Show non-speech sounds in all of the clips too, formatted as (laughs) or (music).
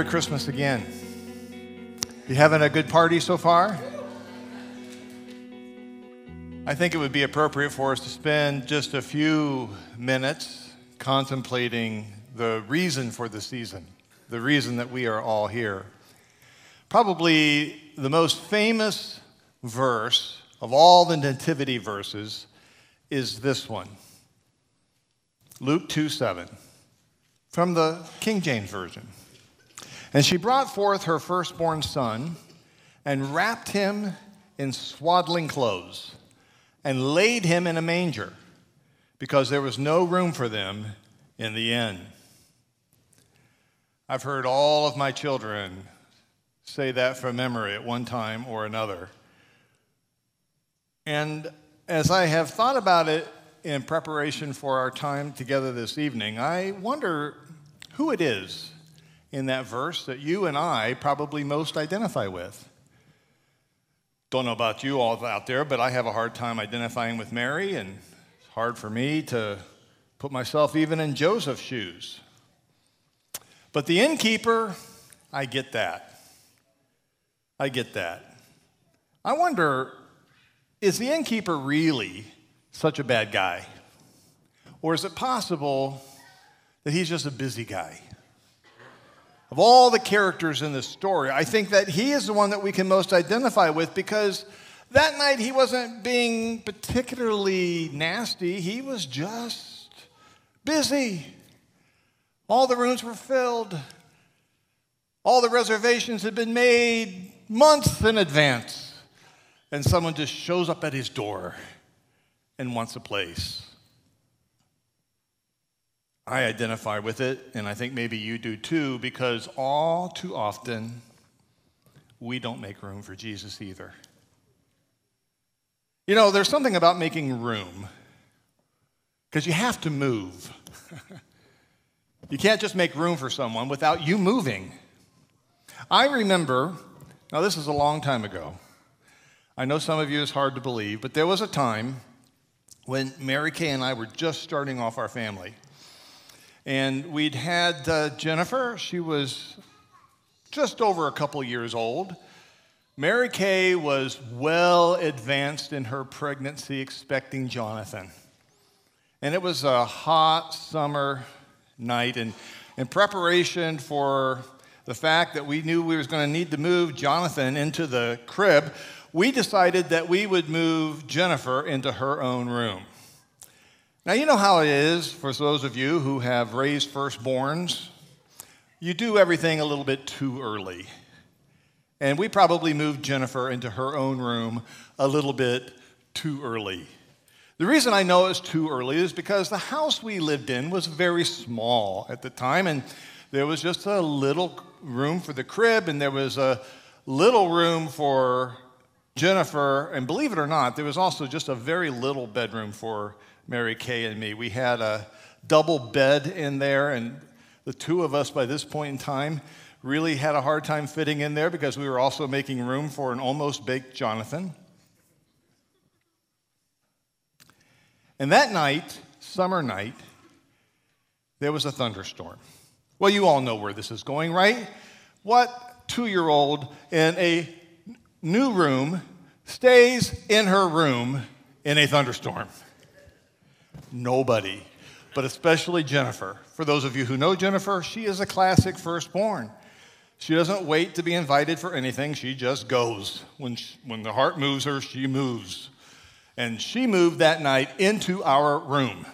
Merry Christmas again. You having a good party so far? I think it would be appropriate for us to spend just a few minutes contemplating the reason for the season, the reason that we are all here. Probably the most famous verse of all the nativity verses is this one Luke 2 7, from the King James Version. And she brought forth her firstborn son and wrapped him in swaddling clothes and laid him in a manger because there was no room for them in the inn. I've heard all of my children say that from memory at one time or another. And as I have thought about it in preparation for our time together this evening, I wonder who it is in that verse that you and I probably most identify with. Don't know about you all out there, but I have a hard time identifying with Mary, and it's hard for me to put myself even in Joseph's shoes. But the innkeeper, I get that. I get that. I wonder is the innkeeper really such a bad guy? Or is it possible that he's just a busy guy? Of all the characters in this story, I think that he is the one that we can most identify with because that night he wasn't being particularly nasty, he was just busy. All the rooms were filled, all the reservations had been made months in advance and someone just shows up at his door and wants a place. I identify with it, and I think maybe you do too, because all too often we don't make room for Jesus either. You know, there's something about making room, because you have to move. (laughs) you can't just make room for someone without you moving. I remember, now this is a long time ago. I know some of you it's hard to believe, but there was a time when Mary Kay and I were just starting off our family. And we'd had uh, Jennifer, she was just over a couple years old. Mary Kay was well advanced in her pregnancy, expecting Jonathan. And it was a hot summer night, and in preparation for the fact that we knew we was going to need to move Jonathan into the crib, we decided that we would move Jennifer into her own room. Now, you know how it is for those of you who have raised firstborns. You do everything a little bit too early. And we probably moved Jennifer into her own room a little bit too early. The reason I know it's too early is because the house we lived in was very small at the time, and there was just a little room for the crib, and there was a little room for Jennifer, and believe it or not, there was also just a very little bedroom for Mary Kay and me. We had a double bed in there, and the two of us by this point in time really had a hard time fitting in there because we were also making room for an almost baked Jonathan. And that night, summer night, there was a thunderstorm. Well, you all know where this is going, right? What two year old in a new room stays in her room in a thunderstorm? Nobody, but especially Jennifer. For those of you who know Jennifer, she is a classic firstborn. She doesn't wait to be invited for anything, she just goes. When, she, when the heart moves her, she moves. And she moved that night into our room.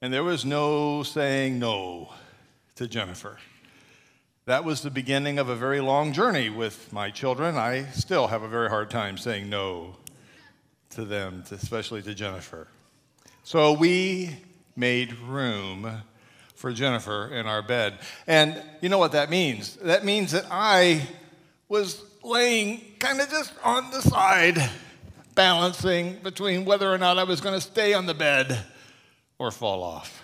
And there was no saying no to Jennifer. That was the beginning of a very long journey with my children. I still have a very hard time saying no to them, especially to Jennifer. So we made room for Jennifer in our bed. And you know what that means? That means that I was laying kind of just on the side, balancing between whether or not I was going to stay on the bed or fall off.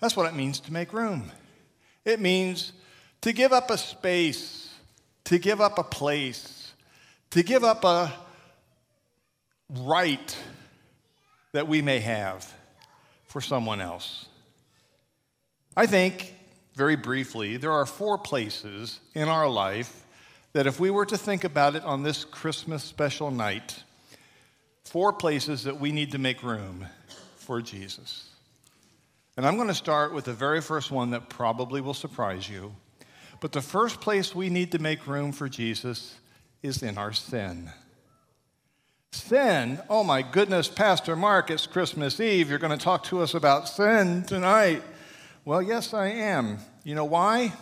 That's what it means to make room. It means to give up a space, to give up a place, to give up a right that we may have for someone else. I think very briefly, there are four places in our life that if we were to think about it on this Christmas special night, four places that we need to make room for Jesus. And I'm going to start with the very first one that probably will surprise you. But the first place we need to make room for Jesus is in our sin. Sin, oh my goodness, Pastor Mark, it's Christmas Eve. You're going to talk to us about sin tonight. Well, yes, I am. You know why?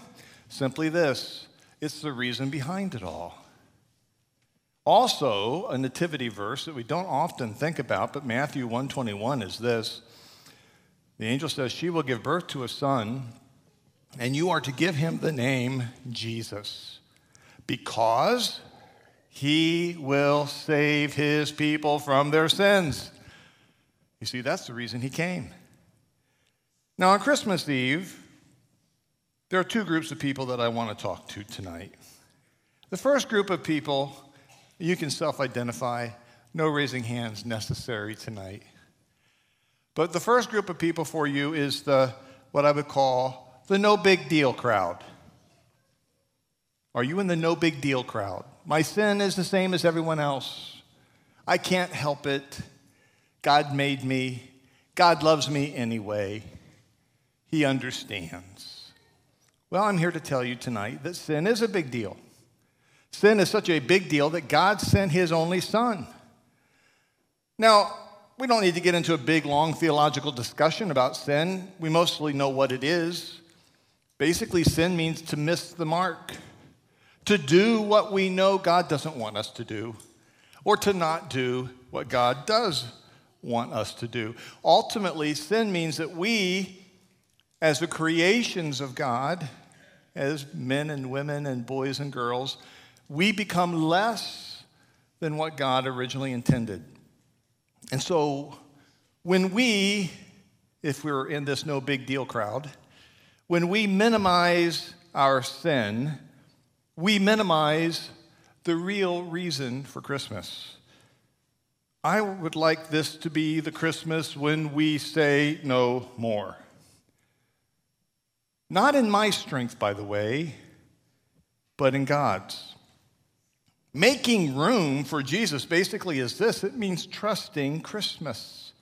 Simply this it's the reason behind it all. Also, a nativity verse that we don't often think about, but Matthew 121 is this. The angel says, She will give birth to a son, and you are to give him the name Jesus, because he will save his people from their sins. You see, that's the reason he came. Now, on Christmas Eve, there are two groups of people that I want to talk to tonight. The first group of people, you can self identify, no raising hands necessary tonight. But the first group of people for you is the what I would call the no big deal crowd. Are you in the no big deal crowd? My sin is the same as everyone else. I can't help it. God made me. God loves me anyway. He understands. Well, I'm here to tell you tonight that sin is a big deal. Sin is such a big deal that God sent his only son. Now, we don't need to get into a big, long theological discussion about sin. We mostly know what it is. Basically, sin means to miss the mark, to do what we know God doesn't want us to do, or to not do what God does want us to do. Ultimately, sin means that we, as the creations of God, as men and women and boys and girls, we become less than what God originally intended. And so when we, if we're in this no big deal crowd, when we minimize our sin, we minimize the real reason for Christmas. I would like this to be the Christmas when we say no more. Not in my strength, by the way, but in God's. Making room for Jesus basically is this it means trusting Christmas.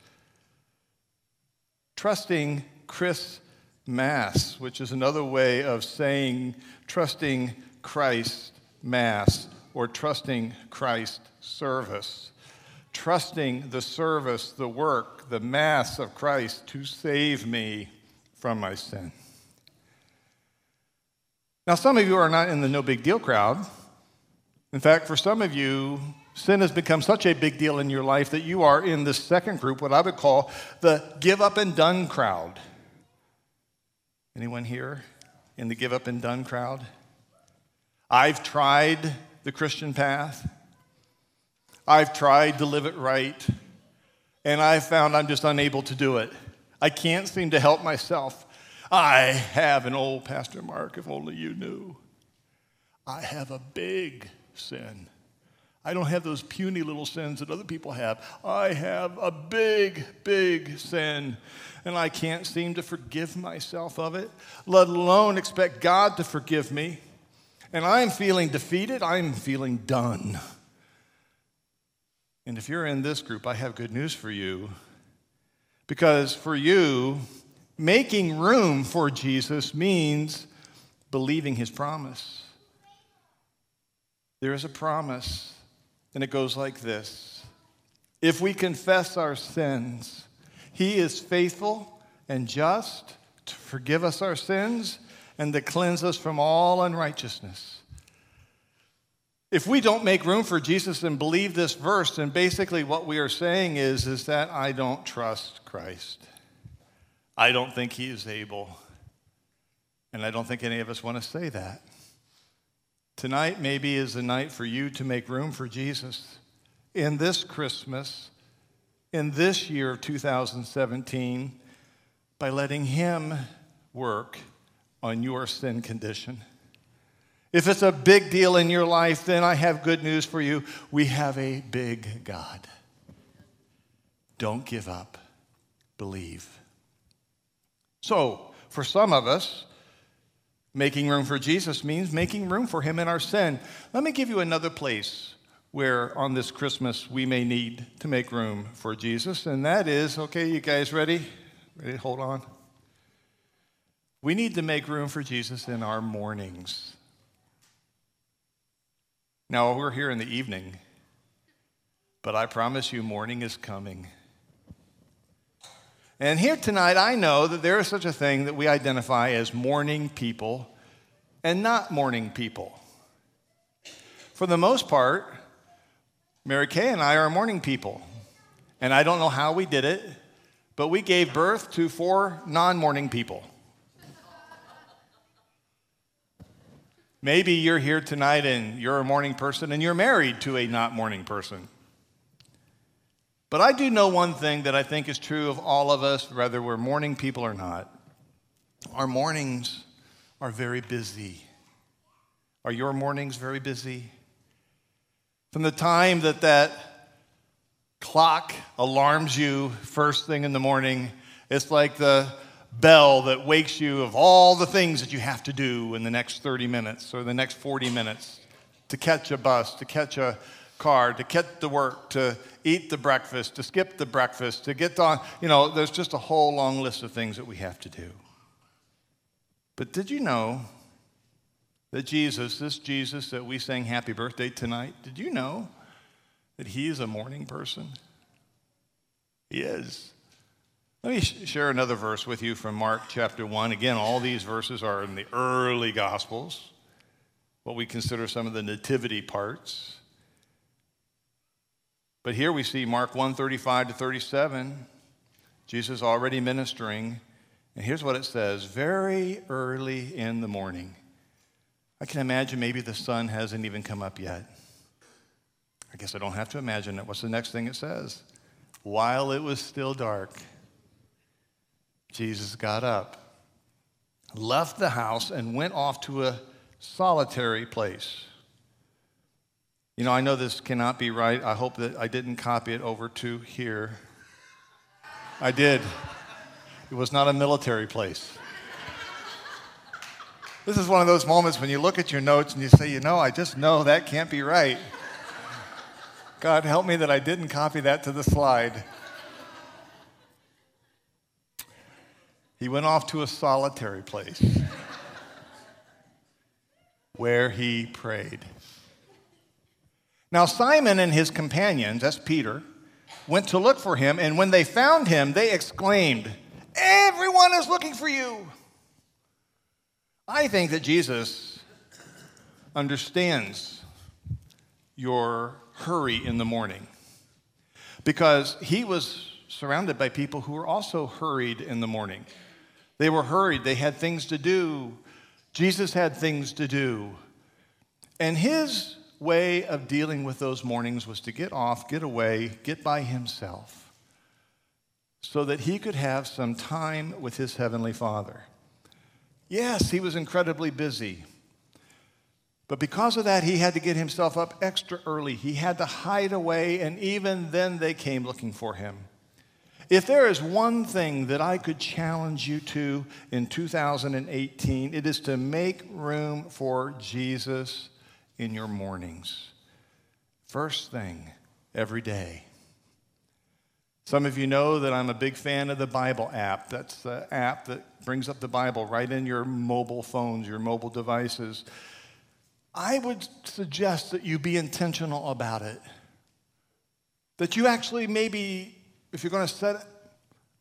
Trusting Chris Mass, which is another way of saying trusting Christ Mass or trusting Christ service. Trusting the service, the work, the Mass of Christ to save me from my sin. Now, some of you are not in the no big deal crowd. In fact, for some of you, sin has become such a big deal in your life that you are in this second group, what I would call the give up and done crowd. Anyone here in the give up and done crowd? I've tried the Christian path. I've tried to live it right, and I've found I'm just unable to do it. I can't seem to help myself. I have an old Pastor Mark, if only you knew. I have a big sin. I don't have those puny little sins that other people have. I have a big, big sin, and I can't seem to forgive myself of it, let alone expect God to forgive me. And I'm feeling defeated, I'm feeling done. And if you're in this group, I have good news for you. Because for you, making room for Jesus means believing his promise there is a promise, and it goes like this If we confess our sins, He is faithful and just to forgive us our sins and to cleanse us from all unrighteousness. If we don't make room for Jesus and believe this verse, then basically what we are saying is, is that I don't trust Christ. I don't think he is able. And I don't think any of us want to say that. Tonight, maybe, is the night for you to make room for Jesus in this Christmas, in this year of 2017, by letting Him work on your sin condition. If it's a big deal in your life, then I have good news for you. We have a big God. Don't give up, believe. So, for some of us, Making room for Jesus means making room for him in our sin. Let me give you another place where on this Christmas we may need to make room for Jesus, and that is okay, you guys ready? Ready? Hold on. We need to make room for Jesus in our mornings. Now, we're here in the evening, but I promise you, morning is coming. And here tonight, I know that there is such a thing that we identify as morning people and not morning people. For the most part, Mary Kay and I are morning people. And I don't know how we did it, but we gave birth to four non morning people. Maybe you're here tonight and you're a morning person and you're married to a not morning person. But I do know one thing that I think is true of all of us, whether we're morning people or not. Our mornings are very busy. Are your mornings very busy? From the time that that clock alarms you first thing in the morning, it's like the bell that wakes you of all the things that you have to do in the next 30 minutes or the next 40 minutes to catch a bus, to catch a car, to get to work, to eat the breakfast, to skip the breakfast, to get on. You know, there's just a whole long list of things that we have to do. But did you know that Jesus, this Jesus that we sang happy birthday tonight, did you know that he is a morning person? He is. Let me share another verse with you from Mark chapter 1. Again, all these verses are in the early Gospels, what we consider some of the nativity parts. But here we see Mark 1 35 to 37, Jesus already ministering. And here's what it says very early in the morning. I can imagine maybe the sun hasn't even come up yet. I guess I don't have to imagine it. What's the next thing it says? While it was still dark, Jesus got up, left the house, and went off to a solitary place. You know, I know this cannot be right. I hope that I didn't copy it over to here. I did. It was not a military place. This is one of those moments when you look at your notes and you say, you know, I just know that can't be right. God, help me that I didn't copy that to the slide. He went off to a solitary place where he prayed. Now, Simon and his companions, that's Peter, went to look for him, and when they found him, they exclaimed, Everyone is looking for you. I think that Jesus understands your hurry in the morning because he was surrounded by people who were also hurried in the morning. They were hurried, they had things to do. Jesus had things to do. And his way of dealing with those mornings was to get off, get away, get by himself, so that he could have some time with his heavenly Father. Yes, he was incredibly busy. But because of that, he had to get himself up extra early. He had to hide away, and even then they came looking for him. If there is one thing that I could challenge you to in 2018, it is to make room for Jesus in your mornings. First thing every day. Some of you know that I'm a big fan of the Bible app. That's the app that brings up the Bible right in your mobile phones, your mobile devices. I would suggest that you be intentional about it. That you actually maybe, if you're going to set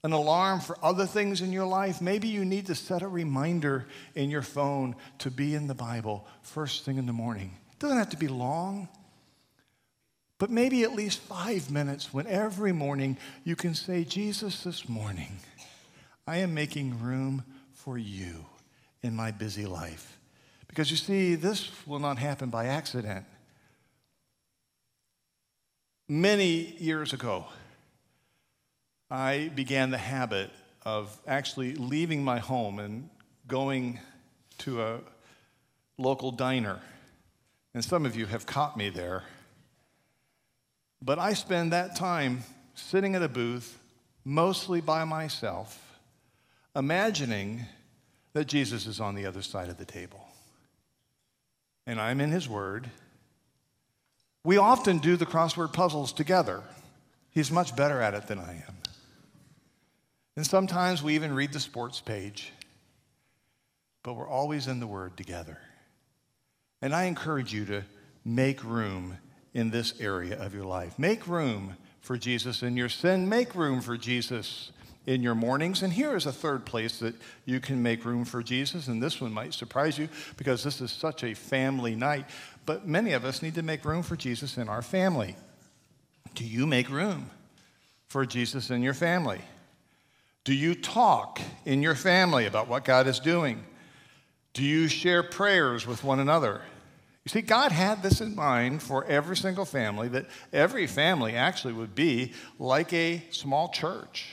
an alarm for other things in your life, maybe you need to set a reminder in your phone to be in the Bible first thing in the morning doesn't have to be long, but maybe at least five minutes when every morning you can say, Jesus, this morning, I am making room for you in my busy life. Because you see, this will not happen by accident. Many years ago, I began the habit of actually leaving my home and going to a local diner and some of you have caught me there. But I spend that time sitting at a booth, mostly by myself, imagining that Jesus is on the other side of the table. And I'm in His Word. We often do the crossword puzzles together. He's much better at it than I am. And sometimes we even read the sports page, but we're always in the Word together. And I encourage you to make room in this area of your life. Make room for Jesus in your sin, make room for Jesus in your mornings. And here is a third place that you can make room for Jesus. And this one might surprise you because this is such a family night. But many of us need to make room for Jesus in our family. Do you make room for Jesus in your family? Do you talk in your family about what God is doing? Do you share prayers with one another? You see, God had this in mind for every single family, that every family actually would be like a small church.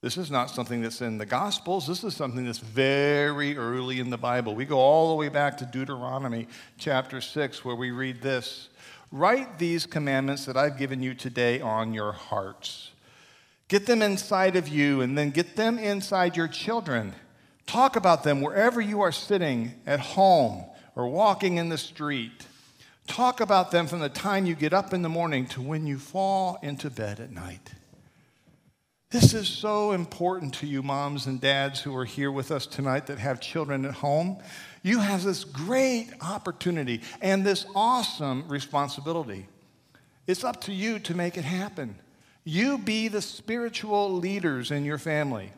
This is not something that's in the Gospels. This is something that's very early in the Bible. We go all the way back to Deuteronomy chapter 6, where we read this Write these commandments that I've given you today on your hearts. Get them inside of you, and then get them inside your children. Talk about them wherever you are sitting, at home, or walking in the street. Talk about them from the time you get up in the morning to when you fall into bed at night. This is so important to you, moms and dads who are here with us tonight that have children at home. You have this great opportunity and this awesome responsibility. It's up to you to make it happen. You be the spiritual leaders in your family.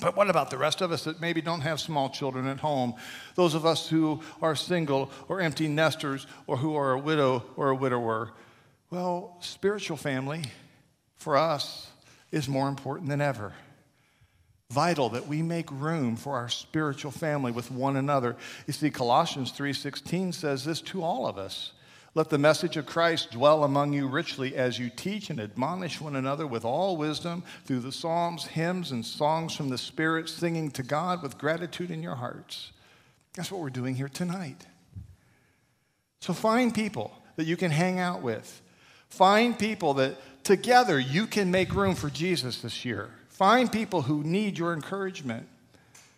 But what about the rest of us that maybe don't have small children at home? Those of us who are single or empty nesters or who are a widow or a widower? Well, spiritual family for us is more important than ever. Vital that we make room for our spiritual family with one another. You see, Colossians 3:16 says this to all of us. Let the message of Christ dwell among you richly as you teach and admonish one another with all wisdom through the psalms, hymns, and songs from the Spirit, singing to God with gratitude in your hearts. That's what we're doing here tonight. So find people that you can hang out with. Find people that together you can make room for Jesus this year. Find people who need your encouragement.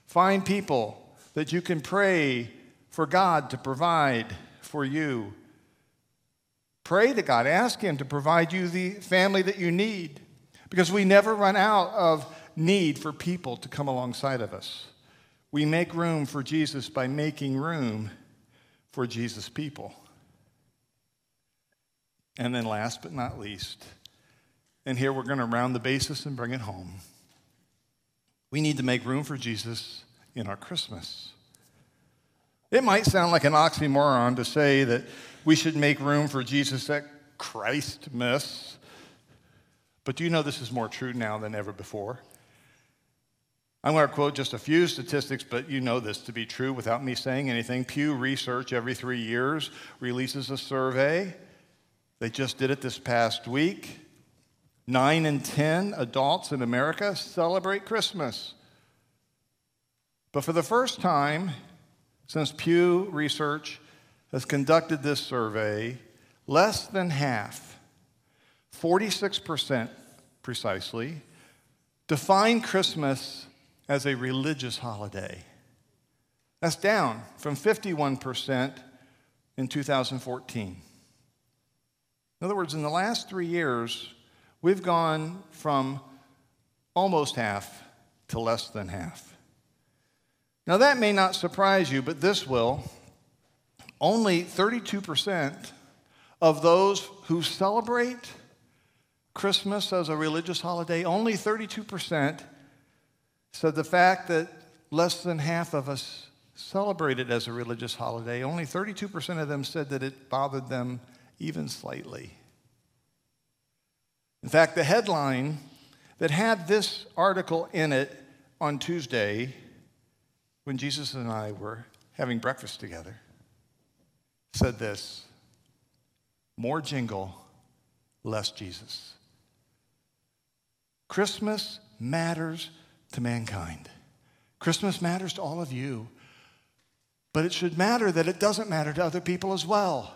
Find people that you can pray for God to provide for you Pray to God. Ask Him to provide you the family that you need because we never run out of need for people to come alongside of us. We make room for Jesus by making room for Jesus' people. And then, last but not least, and here we're going to round the basis and bring it home. We need to make room for Jesus in our Christmas. It might sound like an oxymoron to say that we should make room for Jesus at Christmas. But do you know this is more true now than ever before? I'm going to quote just a few statistics, but you know this to be true without me saying anything. Pew Research, every three years, releases a survey. They just did it this past week. Nine in 10 adults in America celebrate Christmas. But for the first time since Pew Research has conducted this survey, less than half, 46% precisely, define Christmas as a religious holiday. That's down from 51% in 2014. In other words, in the last three years, we've gone from almost half to less than half. Now, that may not surprise you, but this will only 32% of those who celebrate Christmas as a religious holiday, only 32% said the fact that less than half of us celebrate it as a religious holiday, only 32% of them said that it bothered them even slightly. In fact, the headline that had this article in it on Tuesday, when Jesus and I were having breakfast together, said this more jingle, less Jesus. Christmas matters to mankind. Christmas matters to all of you. But it should matter that it doesn't matter to other people as well.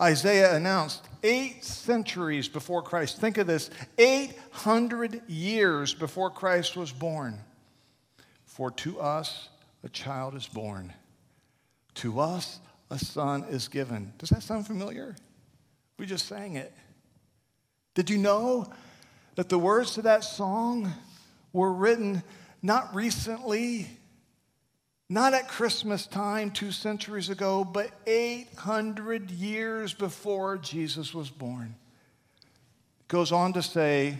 Isaiah announced eight centuries before Christ. Think of this 800 years before Christ was born. For to us a child is born, to us a son is given. Does that sound familiar? We just sang it. Did you know that the words to that song were written not recently, not at Christmas time two centuries ago, but 800 years before Jesus was born? It goes on to say,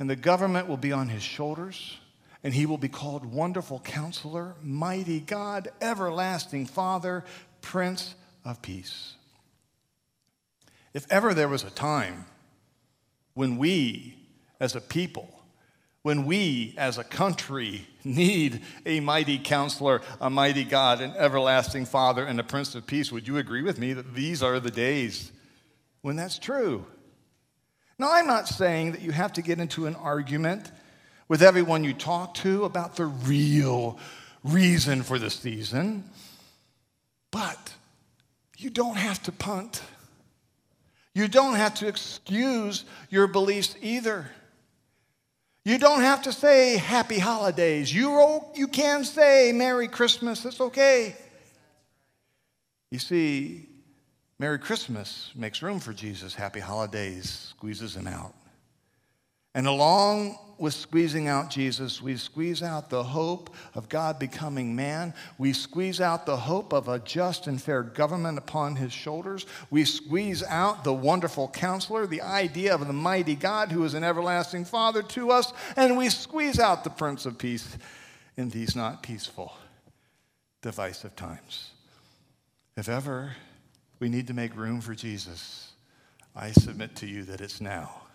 and the government will be on his shoulders and he will be called Wonderful Counselor, Mighty God, Everlasting Father, Prince of Peace. If ever there was a time when we as a people, when we as a country need a mighty counselor, a mighty God, an everlasting Father, and a Prince of Peace, would you agree with me that these are the days when that's true? Now, I'm not saying that you have to get into an argument with everyone you talk to about the real reason for the season. But you don't have to punt. You don't have to excuse your beliefs either. You don't have to say happy holidays. You, you can say Merry Christmas. It's okay. You see, Merry Christmas makes room for Jesus. Happy holidays squeezes him out. And along with squeezing out Jesus, we squeeze out the hope of God becoming man. We squeeze out the hope of a just and fair government upon his shoulders. We squeeze out the wonderful counselor, the idea of the mighty God who is an everlasting father to us. And we squeeze out the Prince of Peace in these not peaceful, divisive times. If ever we need to make room for Jesus, I submit to you that it's now.